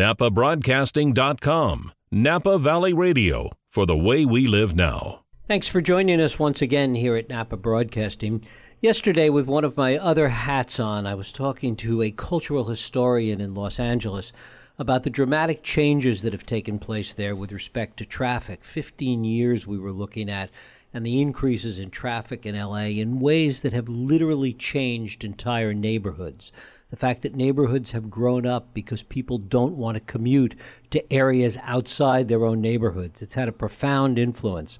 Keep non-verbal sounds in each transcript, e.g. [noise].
NapaBroadcasting.com. Napa Valley Radio for the way we live now. Thanks for joining us once again here at Napa Broadcasting. Yesterday, with one of my other hats on, I was talking to a cultural historian in Los Angeles about the dramatic changes that have taken place there with respect to traffic. 15 years we were looking at, and the increases in traffic in LA in ways that have literally changed entire neighborhoods. The fact that neighborhoods have grown up because people don't want to commute to areas outside their own neighborhoods. It's had a profound influence.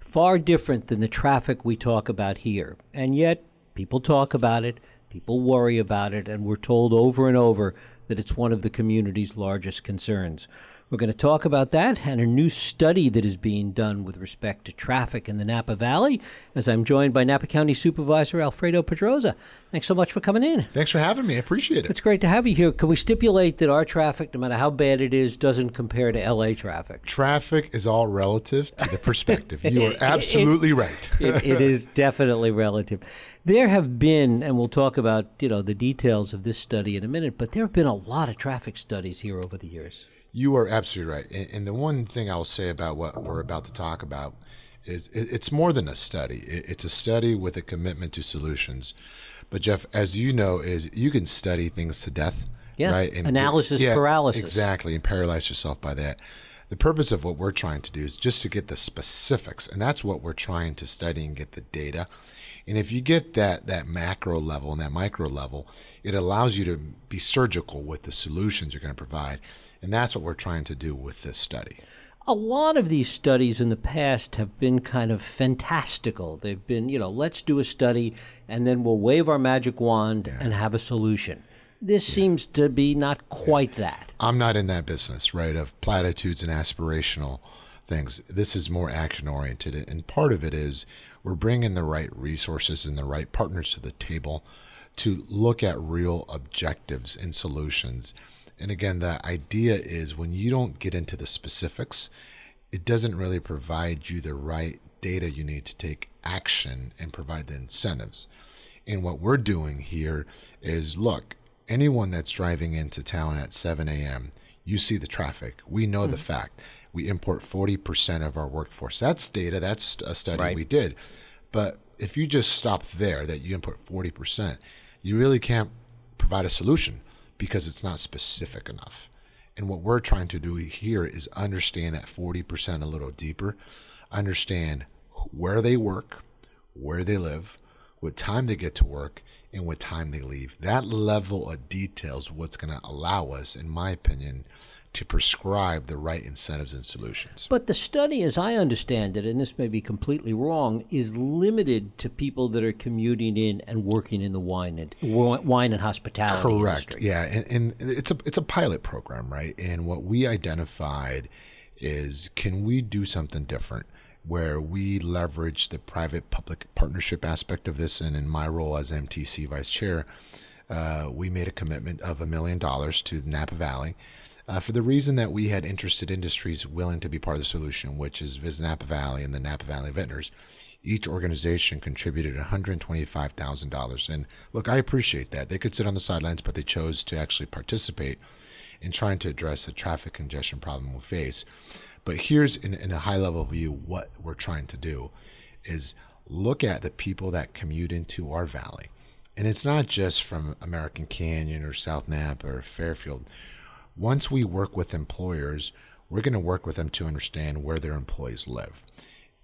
Far different than the traffic we talk about here. And yet, people talk about it, people worry about it, and we're told over and over that it's one of the community's largest concerns. We're going to talk about that and a new study that is being done with respect to traffic in the Napa Valley as I'm joined by Napa County Supervisor Alfredo Pedroza. Thanks so much for coming in. Thanks for having me. I appreciate it. It's great to have you here. Can we stipulate that our traffic, no matter how bad it is, doesn't compare to LA traffic? Traffic is all relative to the perspective. you are [laughs] absolutely it, right. [laughs] it, it is definitely relative. There have been, and we'll talk about you know the details of this study in a minute, but there have been a lot of traffic studies here over the years. You are absolutely right. And, and, the one thing I'll say about what we're about to talk about is it, it's more than a study. It, it's a study with a commitment to solutions. But Jeff, as you know, is you can study things to death. Yeah. Right. And, Analysis yeah, paralysis. Exactly. And paralyze yourself by that. The purpose of what we're trying to do is just to get the specifics, and that's what we're trying to study and get the data. And if you get that that macro level and that micro level, it allows you to be surgical with the solutions you're going to provide. And that's what we're trying to do with this study. A lot of these studies in the past have been kind of fantastical. They've been, you know, let's do a study and then we'll wave our magic wand yeah. and have a solution. This yeah. seems to be not quite yeah. that. I'm not in that business, right, of platitudes and aspirational things. This is more action oriented. And part of it is we're bringing the right resources and the right partners to the table to look at real objectives and solutions and again, the idea is when you don't get into the specifics, it doesn't really provide you the right data you need to take action and provide the incentives. And what we're doing here is look, anyone that's driving into town at 7 a.m., you see the traffic. We know mm-hmm. the fact. We import 40% of our workforce. That's data, that's a study right. we did. But if you just stop there, that you import 40%, you really can't provide a solution because it's not specific enough. And what we're trying to do here is understand that 40% a little deeper, understand where they work, where they live, what time they get to work, and what time they leave. That level of details what's going to allow us, in my opinion, to prescribe the right incentives and solutions. But the study, as I understand it, and this may be completely wrong, is limited to people that are commuting in and working in the wine and wine and hospitality Correct. Industry. Yeah, and, and it's a it's a pilot program, right? And what we identified is can we do something different? where we leverage the private public partnership aspect of this. And in my role as MTC vice chair, uh, we made a commitment of a million dollars to Napa Valley uh, for the reason that we had interested industries willing to be part of the solution, which is Visit Napa Valley and the Napa Valley Vintners. Each organization contributed $125,000. And look, I appreciate that. They could sit on the sidelines, but they chose to actually participate in trying to address the traffic congestion problem we face. But here's, in, in a high level view, what we're trying to do is look at the people that commute into our valley. And it's not just from American Canyon or South Napa or Fairfield once we work with employers, we're going to work with them to understand where their employees live.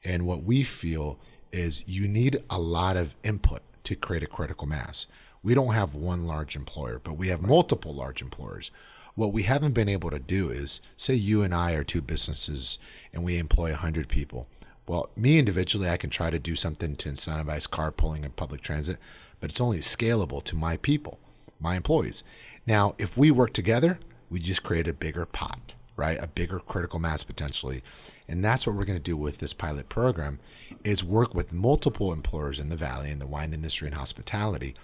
And what we feel is you need a lot of input to create a critical mass. We don't have one large employer, but we have multiple large employers. What we haven't been able to do is say you and I are two businesses and we employ 100 people. Well, me individually, I can try to do something to incentivize carpooling and public transit, but it's only scalable to my people, my employees. Now, if we work together, we just create a bigger pot, right? A bigger critical mass potentially. And that's what we're going to do with this pilot program is work with multiple employers in the valley in the wine industry and hospitality.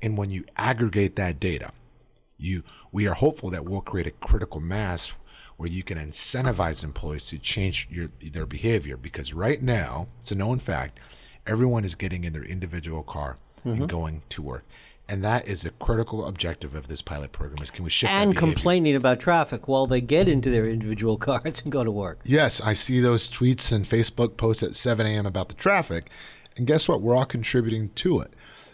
And when you aggregate that data, you we are hopeful that we'll create a critical mass where you can incentivize employees to change your, their behavior because right now, it's a known fact, everyone is getting in their individual car mm-hmm. and going to work. And that is a critical objective of this pilot program is can we shift and complaining about traffic while they get into their individual [laughs] cars and go to work. Yes, I see those tweets and Facebook posts at 7 a.m. about the traffic. And guess what? We're all contributing to it.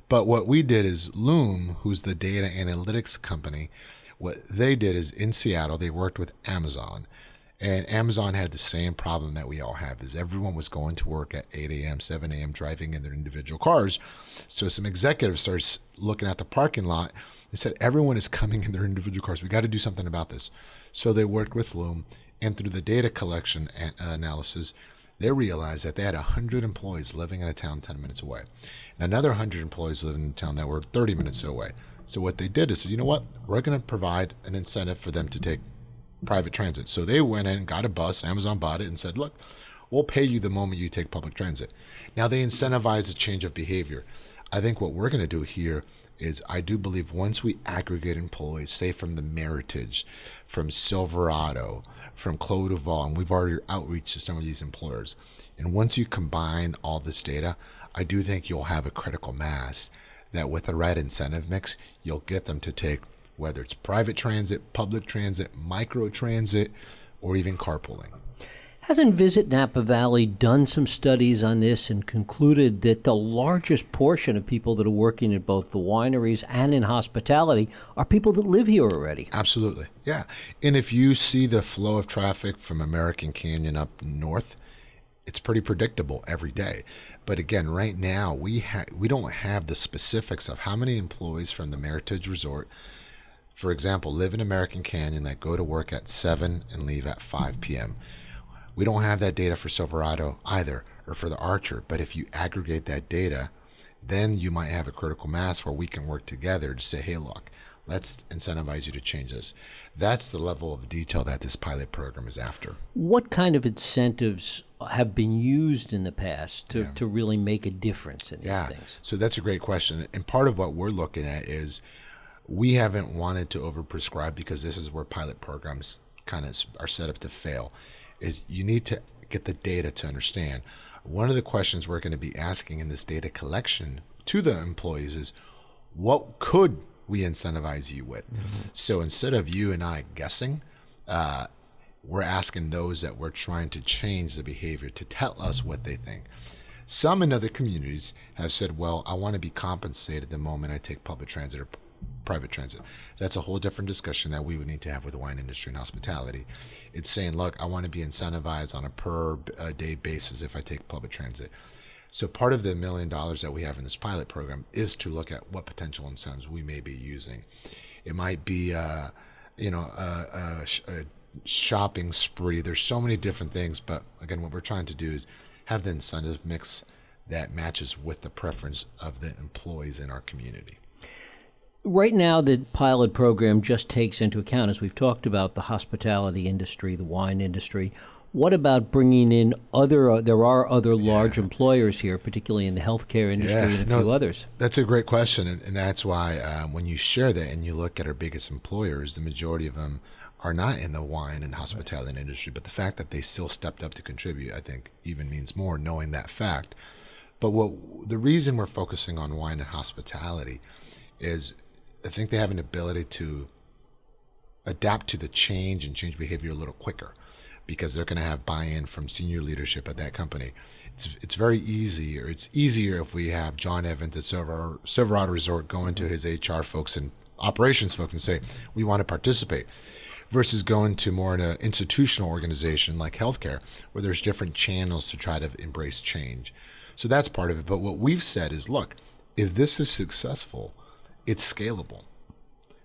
But what we did is Luum, who's the data analytics company, what they did is in Seattle, they worked with Amazon. And Amazon had the same problem that we all have is everyone was going to work at 8 a.m., 7 a.m., driving in their individual cars. So some executives starts looking at the parking lot. They said, everyone is coming in their individual cars. We got to do something about this. So they worked with Luum. And through the data collection analysis, they realized that they had 100 employees living in a town 10 minutes away, and another 100 employees living in a town that were 30 minutes away. So what they did is, you know what? We're going to provide an incentive for them to take private transit. So they went in, got a bus, Amazon bought it, and said, look, we'll pay you the moment you take public transit. Now they incentivize a change of behavior. I think what we're going to do here is I do believe once we aggregate employees, say from the Meritage, from Silverado, from Clos and we've already outreached to some of these employers, and once you combine all this data, I do think you'll have a critical mass that with the right incentive mix, you'll get them to take whether it's private transit, public transit, micro transit, or even carpooling. Hasn't Visit Napa Valley done some studies on this and concluded that the largest portion of people that are working at both the wineries and in hospitality are people that live here already? Absolutely, yeah. And if you see the flow of traffic from American Canyon up north, it's pretty predictable every day. But again, right now we ha- we don't have the specifics of how many employees from the Meritage Resort for example, live in American Canyon that go to work at 7 and leave at 5 p.m. We don't have that data for Silverado either, or for the Archer. But if you aggregate that data, then you might have a critical mass where we can work together to say, hey, look, let's incentivize you to change this. That's the level of detail that this pilot program is after. What kind of incentives have been used in the past to, yeah. to really make a difference in these yeah. things? So that's a great question. And part of what we're looking at is we haven't wanted to overprescribe because this is where pilot programs kind of are set up to fail is you need to get the data to understand. One of the questions we're going to be asking in this data collection to the employees is what could we incentivize you with? Mm-hmm. so instead of you and i guessing uh, we're asking those that we're trying to change the behavior to tell us what they think. Some in other communities have said well i want to be compensated the moment i take public transit or private transit. That's a whole different discussion that we would need to have with the wine industry and hospitality. It's saying, look, I want to be incentivized on a per uh, day basis if I take public transit. So part of the million dollars that we have in this pilot program is to look at what potential incentives we may be using. It might be, uh, you know, a, a, a shopping spree. There's so many different things, but again, what we're trying to do is have the incentive mix that matches with the preference of the employees in our community. Right now, the pilot program just takes into account, as we've talked about, the hospitality industry, the wine industry. What about bringing in other? Uh, there are other large employers here, particularly in the healthcare industry yeah, and a no, few others. That's a great question, and, and that's why uh, when you share that and you look at our biggest employers, the majority of them are not in the wine and hospitality right. industry. But the fact that they still stepped up to contribute, I think, even means more knowing that fact. But what the reason we're focusing on wine and hospitality is I think they have an ability to adapt to the change and change behavior a little quicker because they're going to have buy-in from senior leadership at that company. It's it's very easy, or it's easier if we have John Evans at Silverado, Silverado Resort going to his HR folks and operations folks and say, we want to participate, versus going to more an institutional organization like healthcare where there's different channels to try to embrace change. So that's part of it. But what we've said is, look, if this is successful, it's scalable,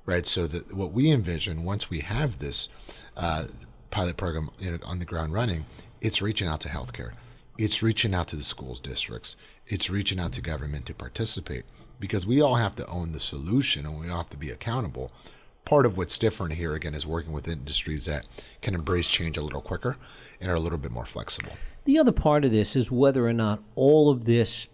right? So that what we envision once we have this uh, pilot program you know, on the ground running, it's reaching out to healthcare, it's reaching out to the schools districts, it's reaching out to government to participate because we all have to own the solution and we all have to be accountable. Part of what's different here again is working with industries that can embrace change a little quicker and are a little bit more flexible. The other part of this is whether or not all of this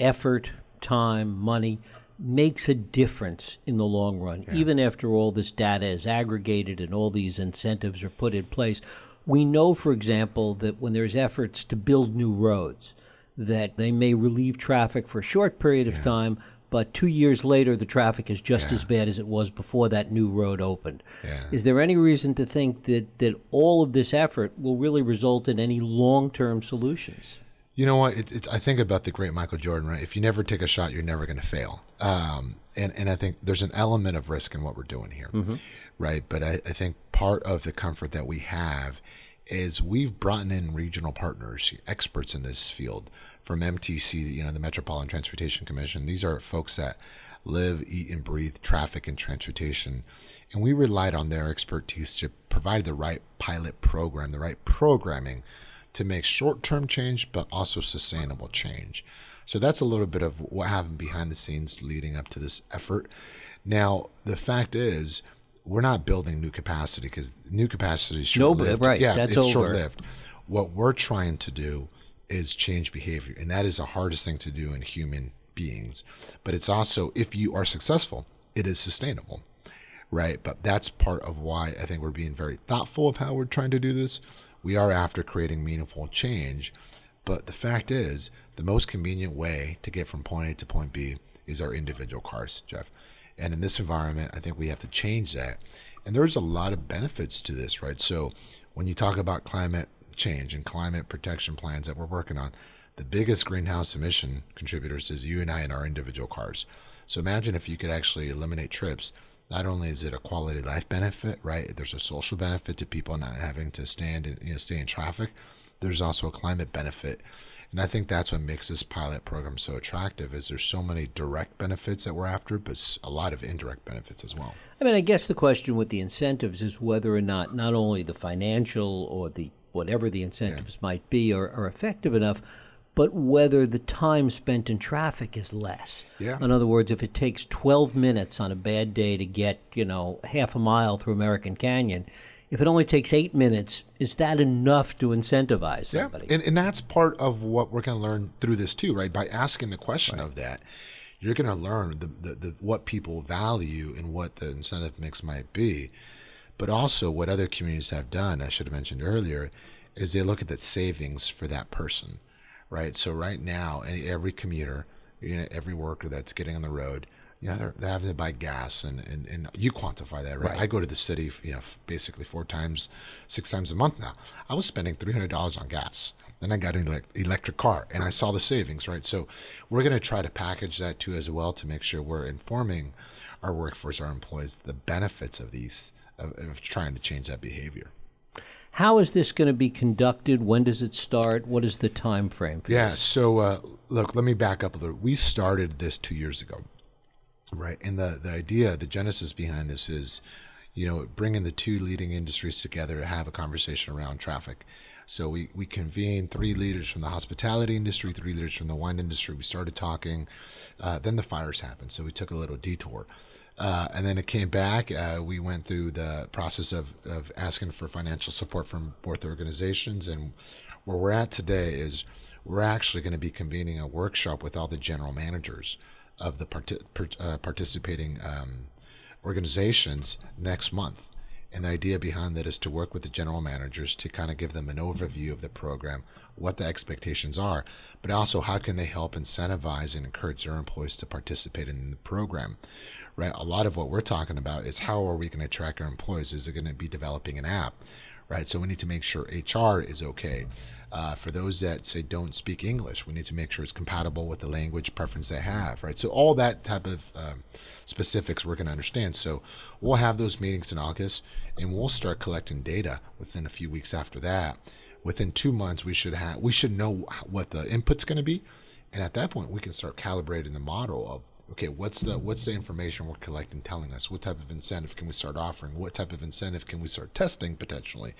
effort, time, money makes a difference in the long run, yeah. even after all this data is aggregated and all these incentives are put in place. We know, for example, that when there's efforts to build new roads, that they may relieve traffic for a short period of yeah. time, but two years later, the traffic is just Yeah. as bad as it was before that new road opened. Yeah. Is there any reason to think that, that all of this effort will really result in any long term solutions? You know what? It, it, I think about the great Michael Jordan, right? If you never take a shot, you're never going to fail. Um, and, and I think there's an element of risk in what we're doing here, right? But I, I think part of the comfort that we have is we've brought in regional partners, experts in this field from MTC, you know, the Metropolitan Transportation Commission. These are folks that live, eat, and breathe traffic and transportation. And we relied on their expertise to provide the right pilot program, the right programming to make short term change, but also sustainable change. So that's a little bit of what happened behind the scenes leading up to this effort. Now, the fact is, we're not building new capacity because new capacity is short lived. right, Yeah, that's it's short lived. What we're trying to do is change behavior, and that is the hardest thing to do in human beings. But it's also, if you are successful, it is sustainable right? But that's part of why I think we're being very thoughtful of how we're trying to do this. We are after creating meaningful change. But the fact is, the most convenient way to get from point A to point B is our individual cars, Jeff. And in this environment, I think we have to change that. And there's a lot of benefits to this, right? So when you talk about climate change and climate protection plans that we're working on, the biggest greenhouse emission contributors is you and I in our individual cars. So imagine if you could actually eliminate trips. Not only is it a quality of life benefit, right? There's a social benefit to people not having to stand and you know stay in traffic. There's also a climate benefit. And I think that's what makes this pilot program so attractive is there's so many direct benefits that we're after, but a lot of indirect benefits as well. I mean, I guess the question with the incentives is whether or not not only the financial or the whatever the incentives might be are, are effective enough, but whether the time spent in traffic is less. Yeah. In other words, if it takes 12 minutes on a bad day to get, you know, half a mile through American Canyon, if it only takes eight minutes, is that enough to incentivize somebody? And, and that's part of what we're going to learn through this too, right? By asking the question of that, you're going to learn the, the, the what people value and what the incentive mix might be. But also, what other communities have done, I should have mentioned earlier, is they look at the savings for that person, right? So right now, any, every commuter, you know, every worker that's getting on the road, you know, they're, they're having to buy gas, and, and, and you quantify that, right? I go to the city, you know, basically four times, six times a month now. I was spending three hundred dollars on gas. Then I got an electric car, and I saw the savings, right? So we're going to try to package that too as well to make sure we're informing our workforce, our employees, the benefits of these of, of trying to change that behavior. How is this going to be conducted? When does it start? What is the time frame for Yeah. this? So uh, look, let me back up a little. We started this two years ago, right? And the the idea, the genesis behind this is, you know, bringing the two leading industries together to have a conversation around traffic. So we we convened three leaders from the hospitality industry, three leaders from the wine industry. We started talking. Uh, then the fires happened, so we took a little detour. Uh, and then it came back. Uh, we went through the process of, of asking for financial support from both organizations. And where we're at today is we're actually going to be convening a workshop with all the general managers of the parti- per, uh, participating um, organizations next month. And the idea behind that is to work with the general managers to kind of give them an overview of the program, what the expectations are, but also how can they help incentivize and encourage their employees to participate in the program. Right? A lot of what we're talking about is how are we going to track our employees? Is it going to be developing an app? Right? So we need to make sure HR is okay. Uh, for those that say don't speak English, we need to make sure it's compatible with the language preference they have, right? So all that type of um, specifics we're going to understand. So we'll have those meetings in August, and we'll start collecting data within a few weeks after that. Within two months, we should have we should know what the input's going to be, and at that point, we can start calibrating the model of okay, what's the what's the information we're collecting telling us? What type of incentive can we start offering? What type of incentive can we start testing potentially?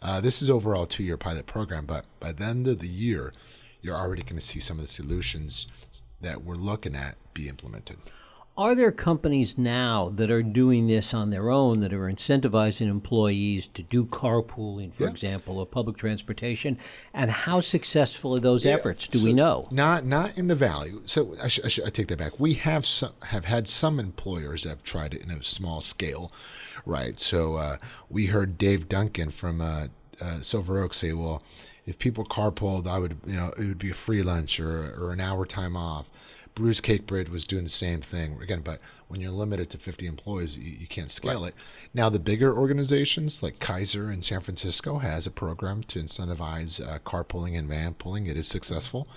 Uh, this is overall a two-year pilot program, but by the end of the year, you're already going to see some of the solutions that we're looking at be implemented. Are there companies now that are doing this on their own that are incentivizing employees to do carpooling, for Yeah. example, or public transportation? And how successful are those efforts? Do we know? Not not in the valley. So I, sh- I, sh- I take that back. We have some have had some employers that have tried it in a small scale, right? So uh, we heard Dave Duncan from uh, uh, Silver Oak say, "Well, if people carpooled, I would you know it would be a free lunch or or an hour time off." Bruce Cakebread was doing the same thing again, but when you're limited to 50 employees, you, you can't scale right. it. Now, the bigger organizations like Kaiser in San Francisco has a program to incentivize uh, carpooling and vanpooling. It is successful.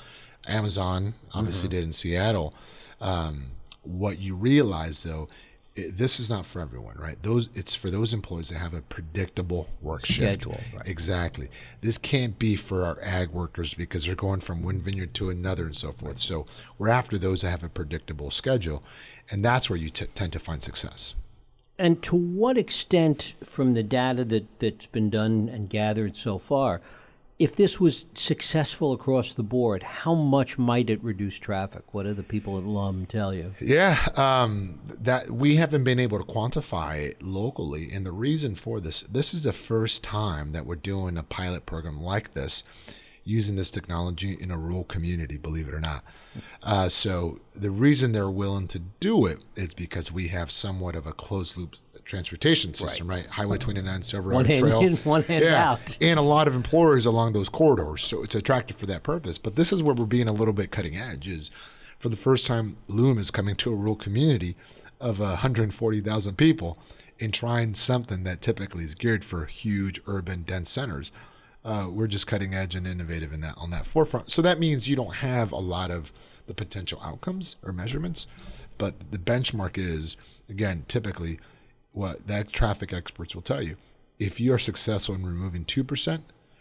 Amazon obviously mm-hmm. did in Seattle. Um, what you realize though it, this is not for everyone, right? Those it's for those employees that have a predictable work schedule. Shift. Right. Exactly. This can't be for our ag workers because they're going from one vineyard to another and so forth. So we're after those that have a predictable schedule, and that's where you t- tend to find success. And to what extent, from the data that that's been done and gathered so far, if this was successful across the board, how much might it reduce traffic? What do the people at Luum tell you? Yeah, um, that we haven't been able to quantify it locally, and the reason for this, this is the first time that we're doing a pilot program like this, using this technology in a rural community. Believe it or not. Uh, so the reason they're willing to do it is because we have somewhat of a closed loop transportation system, right? right? Highway 29, Silverado Trail. In, one hand yeah. out. And a lot of employers along those corridors. So it's attractive for that purpose. But this is where we're being a little bit cutting edge is for the first time, Luum is coming to a rural community of 140,000 people and trying something that typically is geared for huge urban dense centers. Uh, we're just cutting edge and innovative in that on that forefront. So that means you don't have a lot of the potential outcomes or measurements, but the benchmark is again typically what that traffic experts will tell you. If you are successful in removing 2%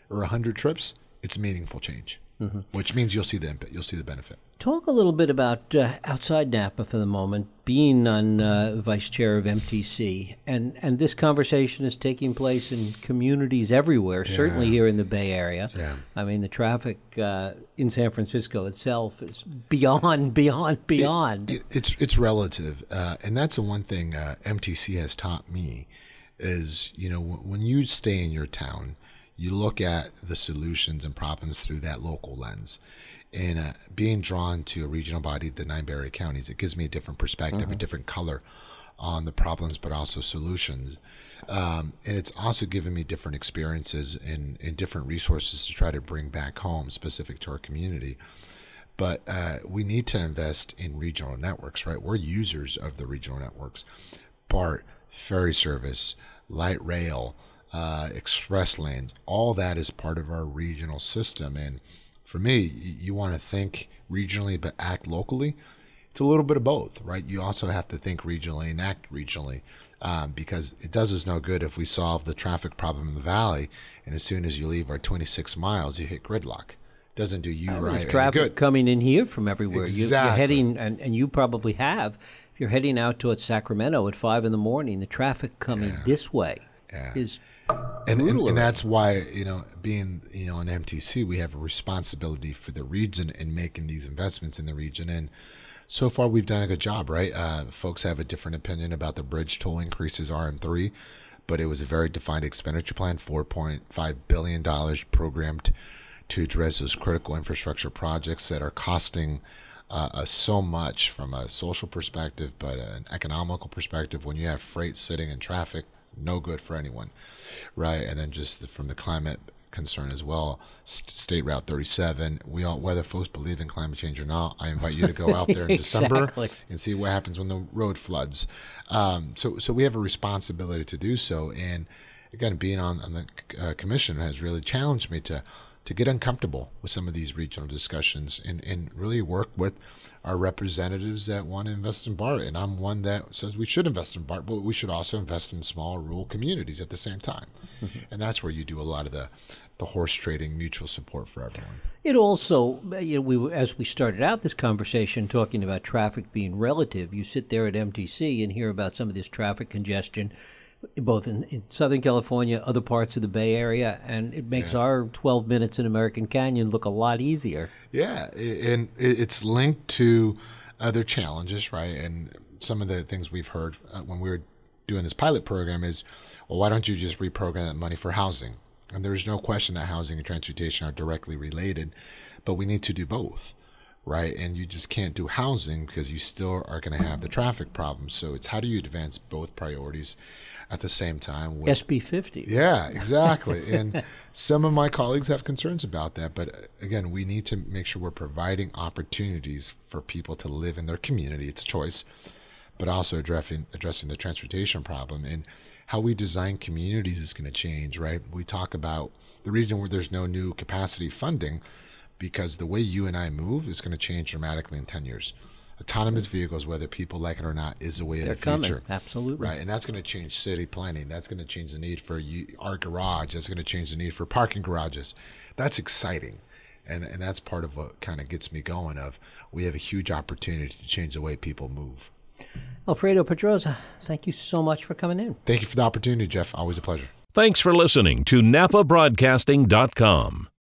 or 100 trips, it's meaningful change, mm-hmm. which means you'll see the impact, you'll see the benefit. Talk a little bit about uh, outside Napa for the moment, being on uh, vice chair of MTC, and and this conversation is taking place in communities everywhere. Yeah. Certainly here in the Bay Area. Yeah. I mean, the traffic uh, in San Francisco itself is beyond, beyond, beyond. It, it, it's it's relative, uh, and that's the one thing uh, MTC has taught me is you know when you stay in your town, you look at the solutions and problems through that local lens and uh, being drawn to a regional body, the nine Area counties, it gives me a different perspective, mm-hmm. a different color on the problems, but also solutions. Um, and it's also given me different experiences and, and different resources to try to bring back home specific to our community. But uh, we need to invest in regional networks, right? We're users of the regional networks. BART, ferry service, light rail, uh, express lanes, all that is part of our regional system. And for me, you want to think regionally but act locally. It's a little bit of both, right? You also have to think regionally and act regionally um, because it does us no good if we solve the traffic problem in the valley and as soon as you leave our 26 miles, you hit gridlock. It doesn't do you uh, right. There's traffic coming in here from everywhere. Exactly. You're heading, and, and you probably have, if you're heading out towards Sacramento at 5 in the morning, the traffic coming yeah. this way yeah. is and, and, and, that's why you know being you know an MTC we have a responsibility for the region and making these investments in the region. And so far we've done a good job right? Uh, folks have a different opinion about the bridge toll increases RM3 but it was a very defined expenditure plan 4.5 billion dollars programmed to address those critical infrastructure projects that are costing uh, us so much from a social perspective but an economical perspective. When you have freight sitting in traffic no good for anyone, right? And then just the, from the climate concern as well. State Route 37. We all, whether folks believe in climate change or not, I invite you to go out there in [laughs] exactly. December and see what happens when the road floods. Um, so, so we have a responsibility to do so. And again, being on, on the uh, commission has really challenged me to to get uncomfortable with some of these regional discussions and, and really work with our representatives that want to invest in BART. And I'm one that says we should invest in BART, but we should also invest in small rural communities at the same time. Mm-hmm. [laughs] And that's where you do a lot of the, the horse trading mutual support for everyone. It also, you know, we as we started out this conversation talking about traffic being relative, you sit there at MTC and hear about some of this traffic congestion both in, in, Southern California, other parts of the Bay Area, and it makes yeah. our 12 minutes in American Canyon look a lot easier. Yeah, and it's linked to other challenges, right? And some of the things we've heard uh, when we were doing this pilot program is, well, why don't you just reprogram that money for housing? And there's no question that housing and transportation are directly related, but we need to do both right? And you just can't do housing because you still are going to have the traffic problems. So it's how do you advance both priorities at the same time? With, SB 50. Yeah, [laughs] exactly. and some of my colleagues have concerns about that. But uh, again, we need to make sure we're providing opportunities for people to live in their community. It's a choice, but also addressing, addressing the transportation problem. And how we design communities is going to change, right? We talk about the reason where there's no new capacity funding because the way you and I move is going to change dramatically in 10 years. Autonomous vehicles, whether people like it or not, is the way They're of the future. Coming. Absolutely. Right. And that's going to change city planning. That's going to change the need for you, our garage. That's going to change the need for parking garages. That's exciting. And, and that's part of what kind of gets me going of we have a huge opportunity to change the way people move. Alfredo Pedroza, thank you so much for coming in. Thank you for the opportunity, Jeff. Always a pleasure. Thanks for listening to NapaBroadcasting.com.